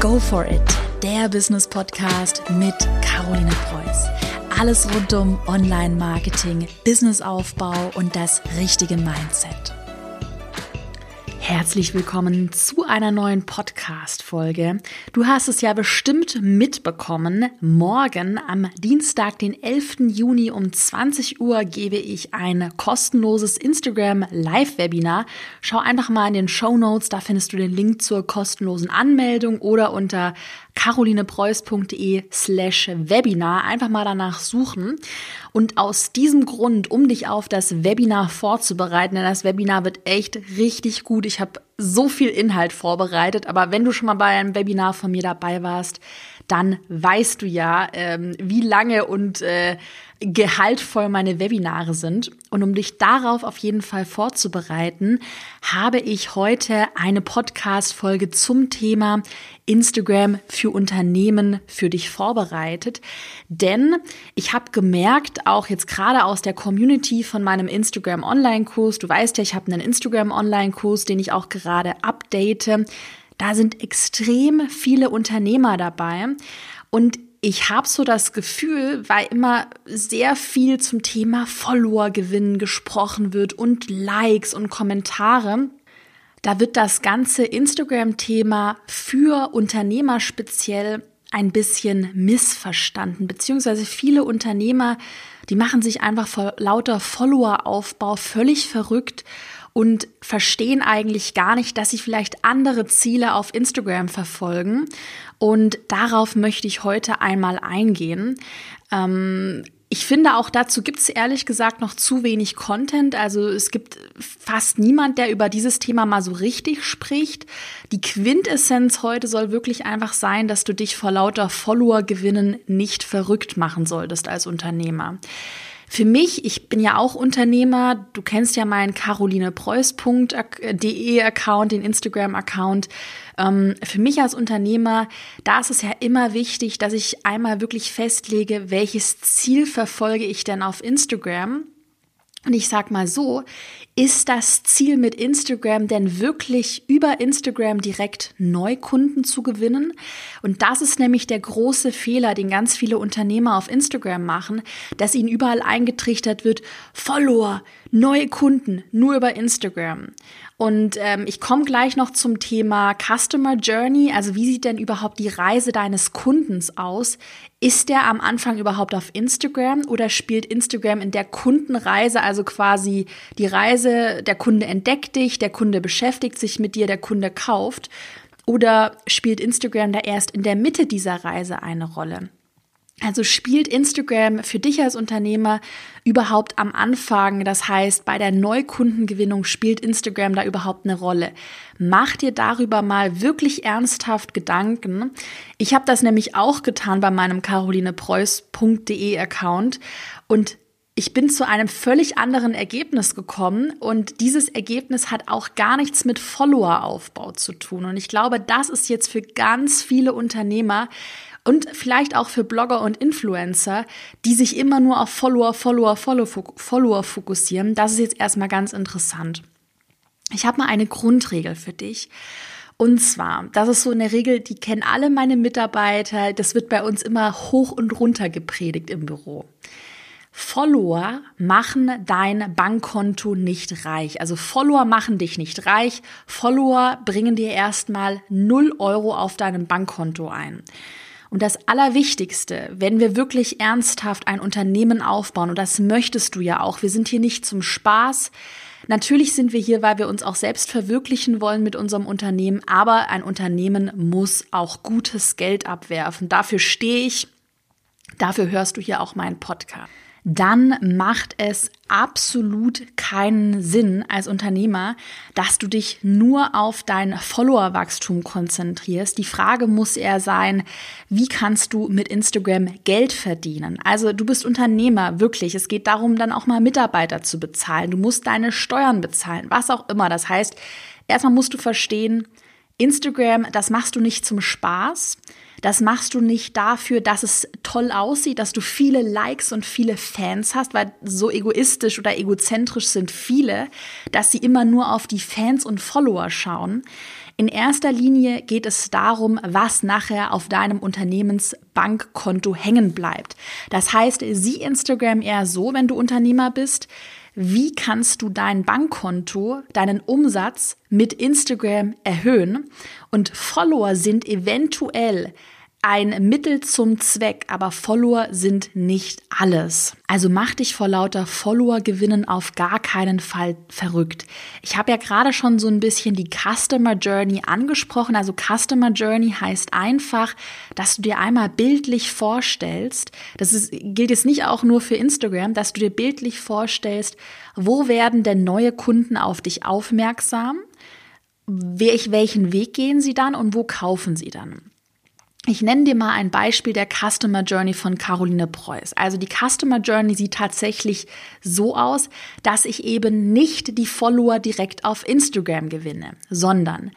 Go for it, der Business Podcast mit Caroline Preuß. Alles rund um Online-Marketing, Businessaufbau und das richtige Mindset. Herzlich willkommen zu einer neuen Podcast-Folge. Du hast es ja bestimmt mitbekommen. Morgen am Dienstag, den 11. Juni um 20 Uhr gebe ich ein kostenloses Instagram Live-Webinar. Schau einfach mal in den Show Notes, da findest du den Link zur kostenlosen Anmeldung oder unter carolinepreuß.de slash Webinar. Einfach mal danach suchen. Und aus diesem Grund, um dich auf das Webinar vorzubereiten, denn das Webinar wird echt richtig gut. Ich habe so viel Inhalt vorbereitet, aber wenn du schon mal bei einem Webinar von mir dabei warst, dann weißt du ja, ähm, wie lange und äh, gehaltvoll meine Webinare sind. Und um dich darauf auf jeden Fall vorzubereiten, habe ich heute eine Podcast-Folge zum Thema Instagram für Unternehmen für dich vorbereitet. Denn ich habe gemerkt, auch jetzt gerade aus der Community von meinem Instagram Online-Kurs, du weißt ja, ich habe einen Instagram Online-Kurs, den ich auch gerade update. Da sind extrem viele Unternehmer dabei. Und ich habe so das Gefühl, weil immer sehr viel zum Thema Follower-Gewinnen gesprochen wird und Likes und Kommentare, da wird das ganze Instagram-Thema für Unternehmer speziell ein bisschen missverstanden, beziehungsweise viele Unternehmer, die machen sich einfach vor lauter Follower-Aufbau völlig verrückt und verstehen eigentlich gar nicht, dass sie vielleicht andere Ziele auf Instagram verfolgen. Und darauf möchte ich heute einmal eingehen. Ähm, ich finde auch dazu gibt es ehrlich gesagt noch zu wenig Content. Also es gibt fast niemand, der über dieses Thema mal so richtig spricht. Die Quintessenz heute soll wirklich einfach sein, dass du dich vor lauter Follower gewinnen nicht verrückt machen solltest als Unternehmer. Für mich, ich bin ja auch Unternehmer, du kennst ja meinen carolinepreuß.de Account, den Instagram Account. Ähm, für mich als Unternehmer, da ist es ja immer wichtig, dass ich einmal wirklich festlege, welches Ziel verfolge ich denn auf Instagram und ich sag mal so, ist das Ziel mit Instagram denn wirklich über Instagram direkt Neukunden zu gewinnen? Und das ist nämlich der große Fehler, den ganz viele Unternehmer auf Instagram machen, dass ihnen überall eingetrichtert wird, Follower, neue Kunden, nur über Instagram. Und ähm, ich komme gleich noch zum Thema Customer Journey. Also wie sieht denn überhaupt die Reise deines Kundens aus? Ist der am Anfang überhaupt auf Instagram oder spielt Instagram in der Kundenreise, also quasi die Reise, der Kunde entdeckt dich, der Kunde beschäftigt sich mit dir, der Kunde kauft? Oder spielt Instagram da erst in der Mitte dieser Reise eine Rolle? Also spielt Instagram für dich als Unternehmer überhaupt am Anfang, das heißt bei der Neukundengewinnung spielt Instagram da überhaupt eine Rolle? Mach dir darüber mal wirklich ernsthaft Gedanken. Ich habe das nämlich auch getan bei meinem carolinepreuß.de Account und ich bin zu einem völlig anderen Ergebnis gekommen und dieses Ergebnis hat auch gar nichts mit Followeraufbau zu tun. Und ich glaube, das ist jetzt für ganz viele Unternehmer und vielleicht auch für Blogger und Influencer, die sich immer nur auf Follower, Follower, Follower, fokussieren. Das ist jetzt erstmal ganz interessant. Ich habe mal eine Grundregel für dich. Und zwar, das ist so eine Regel, die kennen alle meine Mitarbeiter. Das wird bei uns immer hoch und runter gepredigt im Büro. Follower machen dein Bankkonto nicht reich. Also Follower machen dich nicht reich. Follower bringen dir erstmal 0 Euro auf deinem Bankkonto ein. Und das Allerwichtigste, wenn wir wirklich ernsthaft ein Unternehmen aufbauen, und das möchtest du ja auch, wir sind hier nicht zum Spaß. Natürlich sind wir hier, weil wir uns auch selbst verwirklichen wollen mit unserem Unternehmen, aber ein Unternehmen muss auch gutes Geld abwerfen. Dafür stehe ich. Dafür hörst du hier auch meinen Podcast dann macht es absolut keinen Sinn als Unternehmer, dass du dich nur auf dein Followerwachstum konzentrierst. Die Frage muss eher sein, wie kannst du mit Instagram Geld verdienen? Also du bist Unternehmer, wirklich. Es geht darum, dann auch mal Mitarbeiter zu bezahlen. Du musst deine Steuern bezahlen, was auch immer. Das heißt, erstmal musst du verstehen, Instagram, das machst du nicht zum Spaß. Das machst du nicht dafür, dass es toll aussieht, dass du viele Likes und viele Fans hast, weil so egoistisch oder egozentrisch sind viele, dass sie immer nur auf die Fans und Follower schauen. In erster Linie geht es darum, was nachher auf deinem Unternehmensbankkonto hängen bleibt. Das heißt, sieh Instagram eher so, wenn du Unternehmer bist, wie kannst du dein Bankkonto, deinen Umsatz mit Instagram erhöhen. Und Follower sind eventuell ein Mittel zum Zweck, aber Follower sind nicht alles. Also mach dich vor lauter Follower gewinnen auf gar keinen Fall verrückt. Ich habe ja gerade schon so ein bisschen die Customer Journey angesprochen. Also Customer Journey heißt einfach, dass du dir einmal bildlich vorstellst, das ist, gilt jetzt nicht auch nur für Instagram, dass du dir bildlich vorstellst, wo werden denn neue Kunden auf dich aufmerksam? Welchen Weg gehen sie dann und wo kaufen sie dann? Ich nenne dir mal ein Beispiel der Customer Journey von Caroline Preuß. Also die Customer Journey sieht tatsächlich so aus, dass ich eben nicht die Follower direkt auf Instagram gewinne, sondern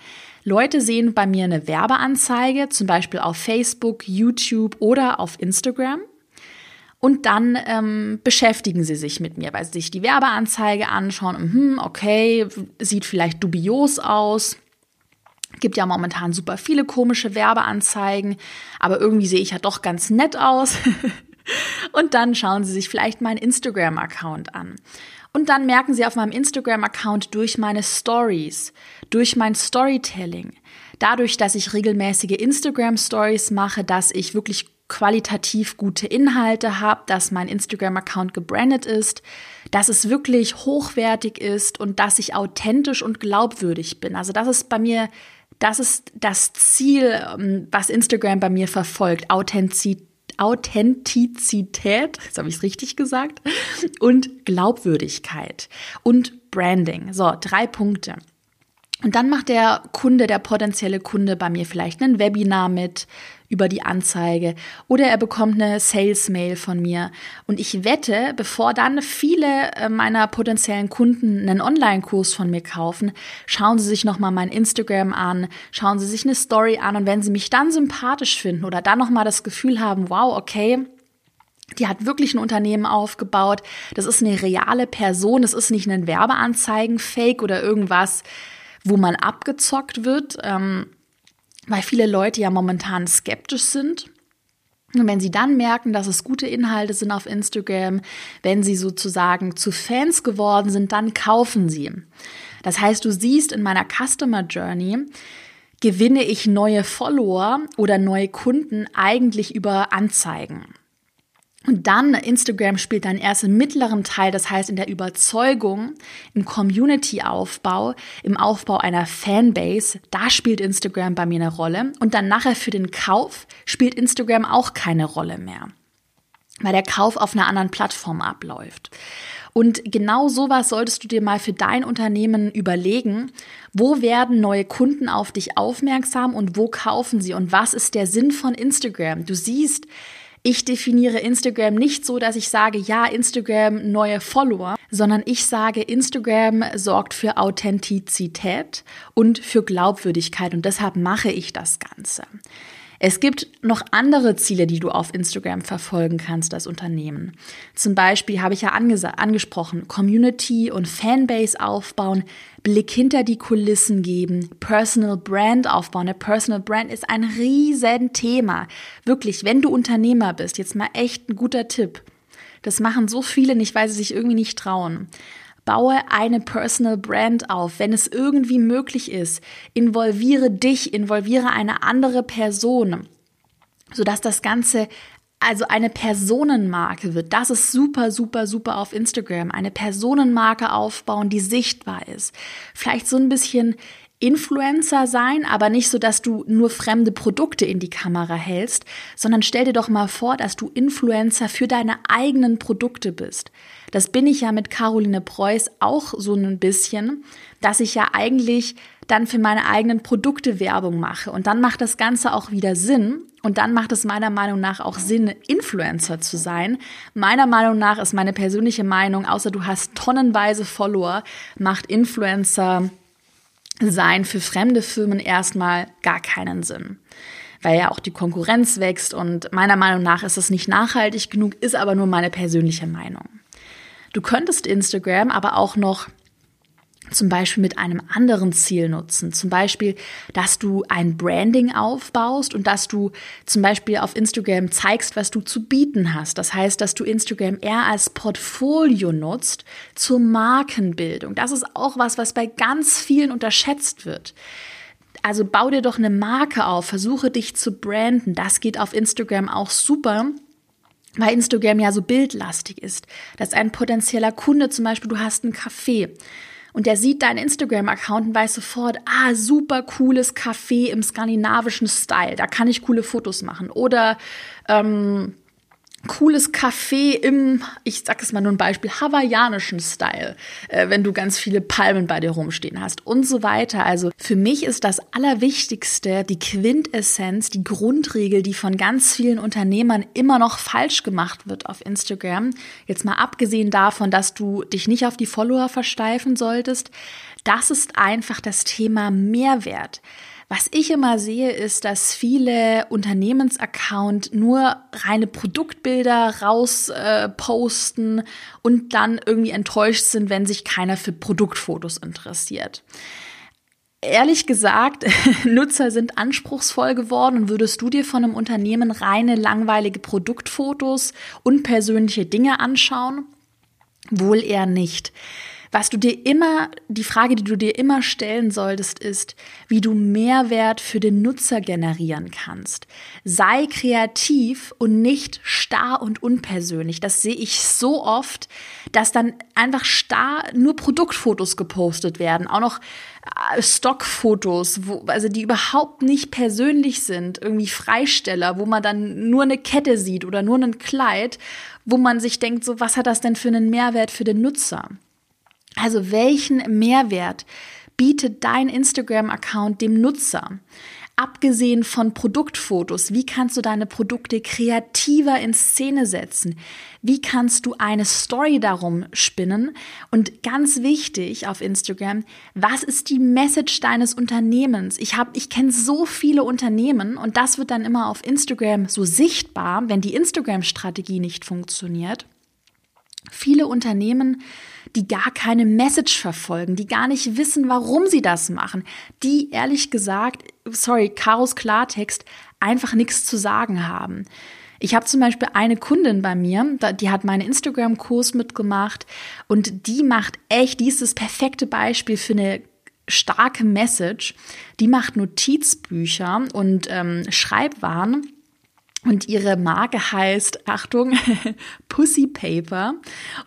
Leute sehen bei mir eine Werbeanzeige, zum Beispiel auf Facebook, YouTube oder auf Instagram. Und dann ähm, beschäftigen sie sich mit mir, weil sie sich die Werbeanzeige anschauen. Hm, okay, sieht vielleicht dubios aus Gibt ja momentan super viele komische Werbeanzeigen, aber irgendwie sehe ich ja doch ganz nett aus. und dann schauen Sie sich vielleicht meinen Instagram-Account an. Und dann merken Sie auf meinem Instagram-Account durch meine Stories, durch mein Storytelling, dadurch, dass ich regelmäßige Instagram-Stories mache, dass ich wirklich qualitativ gute Inhalte habe, dass mein Instagram-Account gebrandet ist, dass es wirklich hochwertig ist und dass ich authentisch und glaubwürdig bin. Also das ist bei mir das ist das Ziel, ähm, was Instagram bei mir verfolgt. Authentizität. Authentizität, jetzt habe ich es richtig gesagt, und Glaubwürdigkeit und Branding. So, drei Punkte. Und dann macht der Kunde, der potenzielle Kunde bei mir vielleicht ein Webinar mit über die Anzeige oder er bekommt eine Sales-Mail von mir. Und ich wette, bevor dann viele äh, meiner potenziellen Kunden einen Online-Kurs von mir kaufen, schauen sie sich nochmal mein Instagram an, schauen sie sich eine Story an und wenn sie mich dann sympathisch finden oder dann nochmal das Gefühl haben, wow, okay, die hat wirklich ein Unternehmen aufgebaut. Das ist eine reale Person. Das ist nicht ein Werbeanzeigen-Fake oder irgendwas, wo man abgezockt wird. Ähm, weil viele Leute ja momentan skeptisch sind. Und wenn sie dann merken, dass es gute Inhalte sind auf Instagram, wenn sie sozusagen zu Fans geworden sind, dann kaufen sie. Das heißt, du siehst in meiner Customer Journey, gewinne ich neue Follower oder neue Kunden eigentlich über Anzeigen. Und dann, Instagram spielt dann erst im mittleren Teil, das heißt in der Überzeugung, im Community-Aufbau, im Aufbau einer Fanbase, da spielt Instagram bei mir eine Rolle. Und dann nachher für den Kauf spielt Instagram auch keine Rolle mehr, weil der Kauf auf einer anderen Plattform abläuft. Und genau sowas solltest du dir mal für dein Unternehmen überlegen. Wo werden neue Kunden auf dich aufmerksam und wo kaufen sie? Und was ist der Sinn von Instagram? Du siehst, ich definiere Instagram nicht so, dass ich sage, ja, Instagram neue Follower, sondern ich sage, Instagram sorgt für Authentizität und für Glaubwürdigkeit und deshalb mache ich das Ganze. Es gibt noch andere Ziele, die du auf Instagram verfolgen kannst als Unternehmen. Zum Beispiel habe ich ja angesprochen, Community und Fanbase aufbauen, Blick hinter die Kulissen geben, Personal Brand aufbauen. Eine Personal Brand ist ein riesen Thema. Wirklich, wenn du Unternehmer bist, jetzt mal echt ein guter Tipp. Das machen so viele nicht, weil sie sich irgendwie nicht trauen. Baue eine Personal Brand auf, wenn es irgendwie möglich ist. Involviere dich, involviere eine andere Person, sodass das Ganze also eine Personenmarke wird. Das ist super, super, super auf Instagram. Eine Personenmarke aufbauen, die sichtbar ist. Vielleicht so ein bisschen Influencer sein, aber nicht so, dass du nur fremde Produkte in die Kamera hältst, sondern stell dir doch mal vor, dass du Influencer für deine eigenen Produkte bist. Das bin ich ja mit Caroline Preuß auch so ein bisschen, dass ich ja eigentlich dann für meine eigenen Produkte Werbung mache. Und dann macht das Ganze auch wieder Sinn. Und dann macht es meiner Meinung nach auch Sinn, Influencer zu sein. Meiner Meinung nach ist meine persönliche Meinung, außer du hast tonnenweise Follower, macht Influencer sein für fremde Firmen erstmal gar keinen Sinn weil ja auch die Konkurrenz wächst und meiner Meinung nach ist es nicht nachhaltig genug, ist aber nur meine persönliche Meinung. Du könntest Instagram aber auch noch zum Beispiel mit einem anderen Ziel nutzen. Zum Beispiel, dass du ein Branding aufbaust und dass du zum Beispiel auf Instagram zeigst, was du zu bieten hast. Das heißt, dass du Instagram eher als Portfolio nutzt zur Markenbildung. Das ist auch was, was bei ganz vielen unterschätzt wird. Also bau dir doch eine Marke auf, versuche dich zu branden. Das geht auf Instagram auch super weil Instagram ja so bildlastig ist, dass ein potenzieller Kunde zum Beispiel, du hast einen Café und der sieht deinen Instagram-Account und weiß sofort, ah, super cooles Café im skandinavischen Style, da kann ich coole Fotos machen. Oder ähm, cooles Café im, ich sag es mal nur ein Beispiel, hawaiianischen Style, äh, wenn du ganz viele Palmen bei dir rumstehen hast und so weiter. Also für mich ist das Allerwichtigste, die Quintessenz, die Grundregel, die von ganz vielen Unternehmern immer noch falsch gemacht wird auf Instagram. Jetzt mal abgesehen davon, dass du dich nicht auf die Follower versteifen solltest. Das ist einfach das Thema Mehrwert. Was ich immer sehe, ist, dass viele Unternehmensaccount nur reine Produktbilder raus äh, und dann irgendwie enttäuscht sind, wenn sich keiner für Produktfotos interessiert. Ehrlich gesagt, Nutzer sind anspruchsvoll geworden und würdest du dir von einem Unternehmen reine langweilige Produktfotos und persönliche Dinge anschauen? Wohl eher nicht. Was du dir immer, die Frage, die du dir immer stellen solltest, ist, wie du Mehrwert für den Nutzer generieren kannst. Sei kreativ und nicht starr und unpersönlich. Das sehe ich so oft, dass dann einfach starr nur Produktfotos gepostet werden, auch noch äh, Stockfotos, wo, also die überhaupt nicht persönlich sind, irgendwie Freisteller, wo man dann nur eine Kette sieht oder nur ein Kleid, wo man sich denkt, so was hat das denn für einen Mehrwert für den Nutzer? Also welchen Mehrwert bietet dein Instagram-Account dem Nutzer? Abgesehen von Produktfotos, wie kannst du deine Produkte kreativer in Szene setzen? Wie kannst du eine Story darum spinnen? Und ganz wichtig auf Instagram, was ist die Message deines Unternehmens? Ich habe, ich kenne so viele Unternehmen und das wird dann immer auf Instagram so sichtbar, wenn die Instagram-Strategie nicht funktioniert. Viele Unternehmen die gar keine Message verfolgen, die gar nicht wissen, warum sie das machen, die ehrlich gesagt, sorry, Karos Klartext, einfach nichts zu sagen haben. Ich habe zum Beispiel eine Kundin bei mir, die hat meinen Instagram-Kurs mitgemacht und die macht echt, die ist das perfekte Beispiel für eine starke Message. Die macht Notizbücher und ähm, Schreibwaren und ihre Marke heißt, Achtung, Pussy Paper.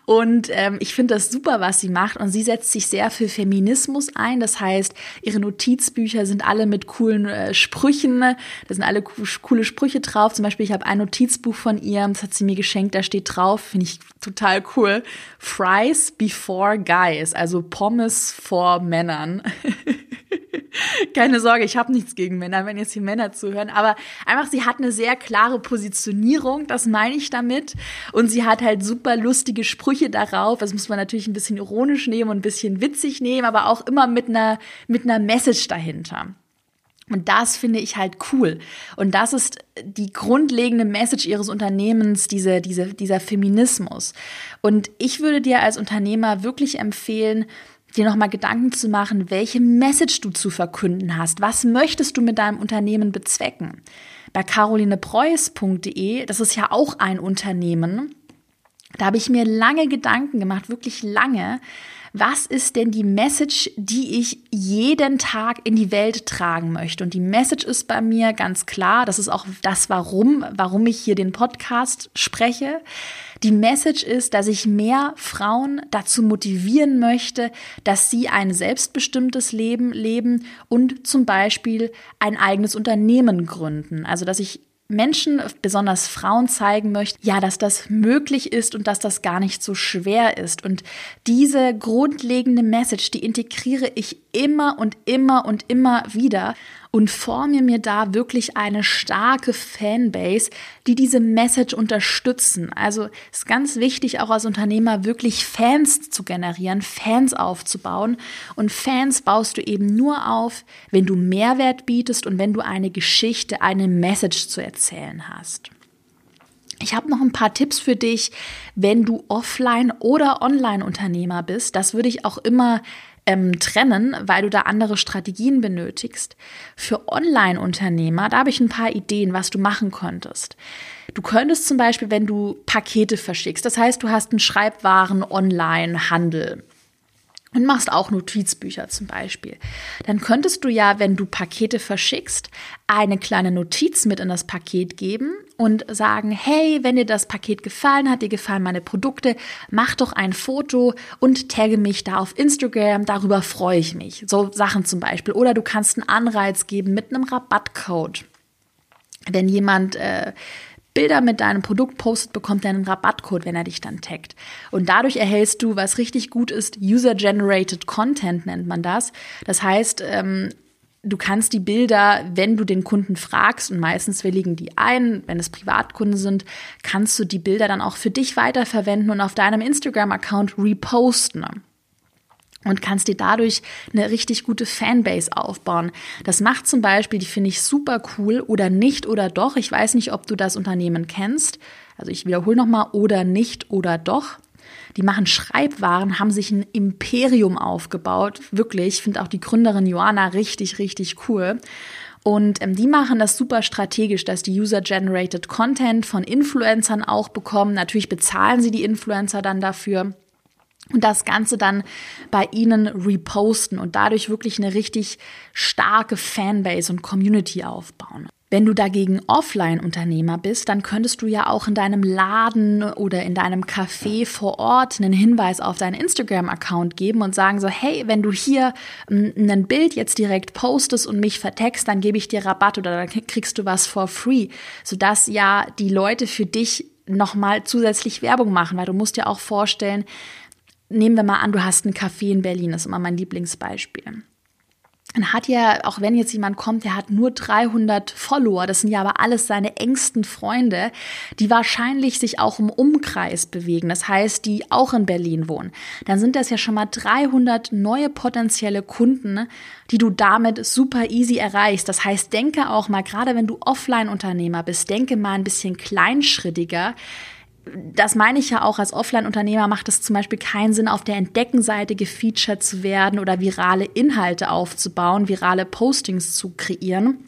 Und ähm, ich finde das super, was sie macht. Und sie setzt sich sehr für Feminismus ein. Das heißt, ihre Notizbücher sind alle mit coolen äh, Sprüchen. Da sind alle coole Sprüche drauf. Zum Beispiel, ich habe ein Notizbuch von ihr, das hat sie mir geschenkt, da steht drauf, finde ich total cool. Fries before guys, also Pommes vor Männern. Keine Sorge, ich habe nichts gegen Männer, wenn jetzt hier Männer zuhören. Aber einfach, sie hat eine sehr klare Positionierung, das meine ich damit. Und sie hat halt super lustige Sprüche darauf. Das muss man natürlich ein bisschen ironisch nehmen und ein bisschen witzig nehmen, aber auch immer mit einer, mit einer Message dahinter. Und das finde ich halt cool. Und das ist die grundlegende Message ihres Unternehmens, diese, diese, dieser Feminismus. Und ich würde dir als Unternehmer wirklich empfehlen, dir nochmal Gedanken zu machen, welche Message du zu verkünden hast. Was möchtest du mit deinem Unternehmen bezwecken? Bei carolinepreuß.de, das ist ja auch ein Unternehmen, da habe ich mir lange Gedanken gemacht, wirklich lange. Was ist denn die Message, die ich jeden Tag in die Welt tragen möchte? Und die Message ist bei mir ganz klar, das ist auch das Warum, warum ich hier den Podcast spreche. Die Message ist, dass ich mehr Frauen dazu motivieren möchte, dass sie ein selbstbestimmtes Leben leben und zum Beispiel ein eigenes Unternehmen gründen. Also, dass ich Menschen, besonders Frauen, zeigen möchte, ja, dass das möglich ist und dass das gar nicht so schwer ist. Und diese grundlegende Message, die integriere ich immer und immer und immer wieder und forme mir da wirklich eine starke Fanbase, die diese Message unterstützen. Also ist ganz wichtig, auch als Unternehmer wirklich Fans zu generieren, Fans aufzubauen. Und Fans baust du eben nur auf, wenn du Mehrwert bietest und wenn du eine Geschichte, eine Message zu erzählen hast. Ich habe noch ein paar Tipps für dich, wenn du Offline- oder Online-Unternehmer bist. Das würde ich auch immer ähm, trennen, weil du da andere Strategien benötigst. Für Online-Unternehmer, da habe ich ein paar Ideen, was du machen könntest. Du könntest zum Beispiel, wenn du Pakete verschickst, das heißt, du hast einen Schreibwaren-Online-Handel und machst auch Notizbücher zum Beispiel, dann könntest du ja, wenn du Pakete verschickst, eine kleine Notiz mit in das Paket geben und sagen, hey, wenn dir das Paket gefallen hat, dir gefallen meine Produkte, mach doch ein Foto und tagge mich da auf Instagram, darüber freue ich mich. So Sachen zum Beispiel. Oder du kannst einen Anreiz geben mit einem Rabattcode. Wenn jemand äh, Bilder mit deinem Produkt postet, bekommt er einen Rabattcode, wenn er dich dann taggt. Und dadurch erhältst du, was richtig gut ist, User-Generated Content nennt man das. Das heißt, ähm, du kannst die Bilder, wenn du den Kunden fragst, und meistens willigen die ein, wenn es Privatkunden sind, kannst du die Bilder dann auch für dich weiterverwenden und auf deinem Instagram-Account reposten und kannst dir dadurch eine richtig gute Fanbase aufbauen. Das macht zum Beispiel, die finde ich super cool oder nicht oder doch. Ich weiß nicht, ob du das Unternehmen kennst. Also ich wiederhole nochmal oder nicht oder doch. Die machen Schreibwaren, haben sich ein Imperium aufgebaut. Wirklich, ich finde auch die Gründerin Joanna richtig, richtig cool. Und ähm, die machen das super strategisch, dass die User-Generated Content von Influencern auch bekommen. Natürlich bezahlen sie die Influencer dann dafür und das Ganze dann bei ihnen reposten und dadurch wirklich eine richtig starke Fanbase und Community aufbauen. Wenn du dagegen Offline-Unternehmer bist, dann könntest du ja auch in deinem Laden oder in deinem Café vor Ort einen Hinweis auf deinen Instagram-Account geben und sagen so, hey, wenn du hier hm, ein Bild jetzt direkt postest und mich vertext, dann gebe ich dir Rabatt oder dann kriegst du was for free, sodass ja die Leute für dich nochmal zusätzlich Werbung machen, weil du musst dir auch vorstellen, nehmen wir mal an, du hast einen Café in Berlin, das ist immer mein Lieblingsbeispiel. Dann hat ja, auch wenn jetzt jemand kommt, der hat nur 300 Follower, das sind ja aber alles seine engsten Freunde, die wahrscheinlich sich auch im Umkreis bewegen, das heißt, die auch in Berlin wohnen. Dann sind das ja schon mal 300 neue potenzielle Kunden, die du damit super easy erreichst. Das heißt, denke auch mal, gerade wenn du Offline-Unternehmer bist, denke mal ein bisschen kleinschrittiger das meine ich ja auch als Offline-Unternehmer, macht es zum Beispiel keinen Sinn, auf der Entdeckenseite gefeatured zu werden oder virale Inhalte aufzubauen, virale Postings zu kreieren.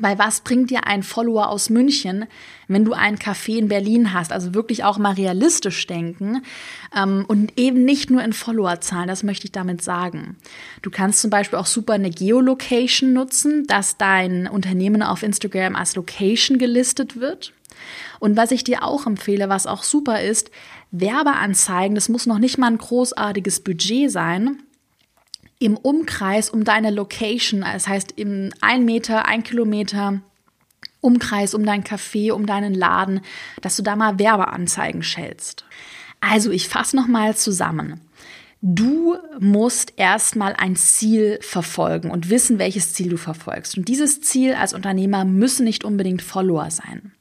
Weil was bringt dir ein Follower aus München, wenn du ein Café in Berlin hast? Also wirklich auch mal realistisch denken ähm, und eben nicht nur in Followerzahlen, das möchte ich damit sagen. Du kannst zum Beispiel auch super eine Geolocation nutzen, dass dein Unternehmen auf Instagram als Location gelistet wird. Und was ich dir auch empfehle, was auch super ist, Werbeanzeigen, das muss noch nicht mal ein großartiges Budget sein, im Umkreis um deine Location, das heißt im ein Meter, ein Kilometer Umkreis um dein Café, um deinen Laden, dass du da mal Werbeanzeigen schältst. Also ich fasse nochmal zusammen. Du musst erstmal ein Ziel verfolgen und wissen, welches Ziel du verfolgst. Und dieses Ziel als Unternehmer müssen nicht unbedingt Follower sein.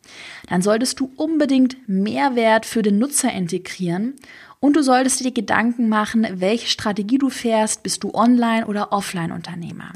Dann solltest du unbedingt Mehrwert für den Nutzer integrieren und du solltest dir Gedanken machen, welche Strategie du fährst, bist du Online- oder Offline-Unternehmer.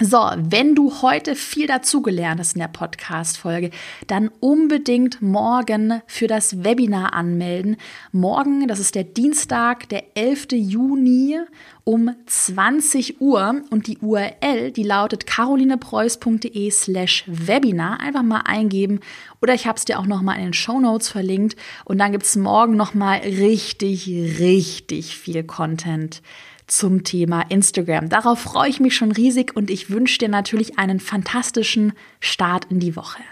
So, wenn du heute viel dazugelernt hast in der Podcast-Folge, dann unbedingt morgen für das Webinar anmelden. Morgen, das ist der Dienstag, der 11. Juni um 20 Uhr und die URL, die lautet carolinepreuß.de slash Webinar. Einfach mal eingeben oder ich habe es dir auch nochmal in den Show Notes verlinkt und dann gibt es morgen nochmal richtig, richtig viel Content zum Thema Instagram. Darauf freue ich mich schon riesig und ich wünsche dir natürlich einen fantastischen Start in die Woche.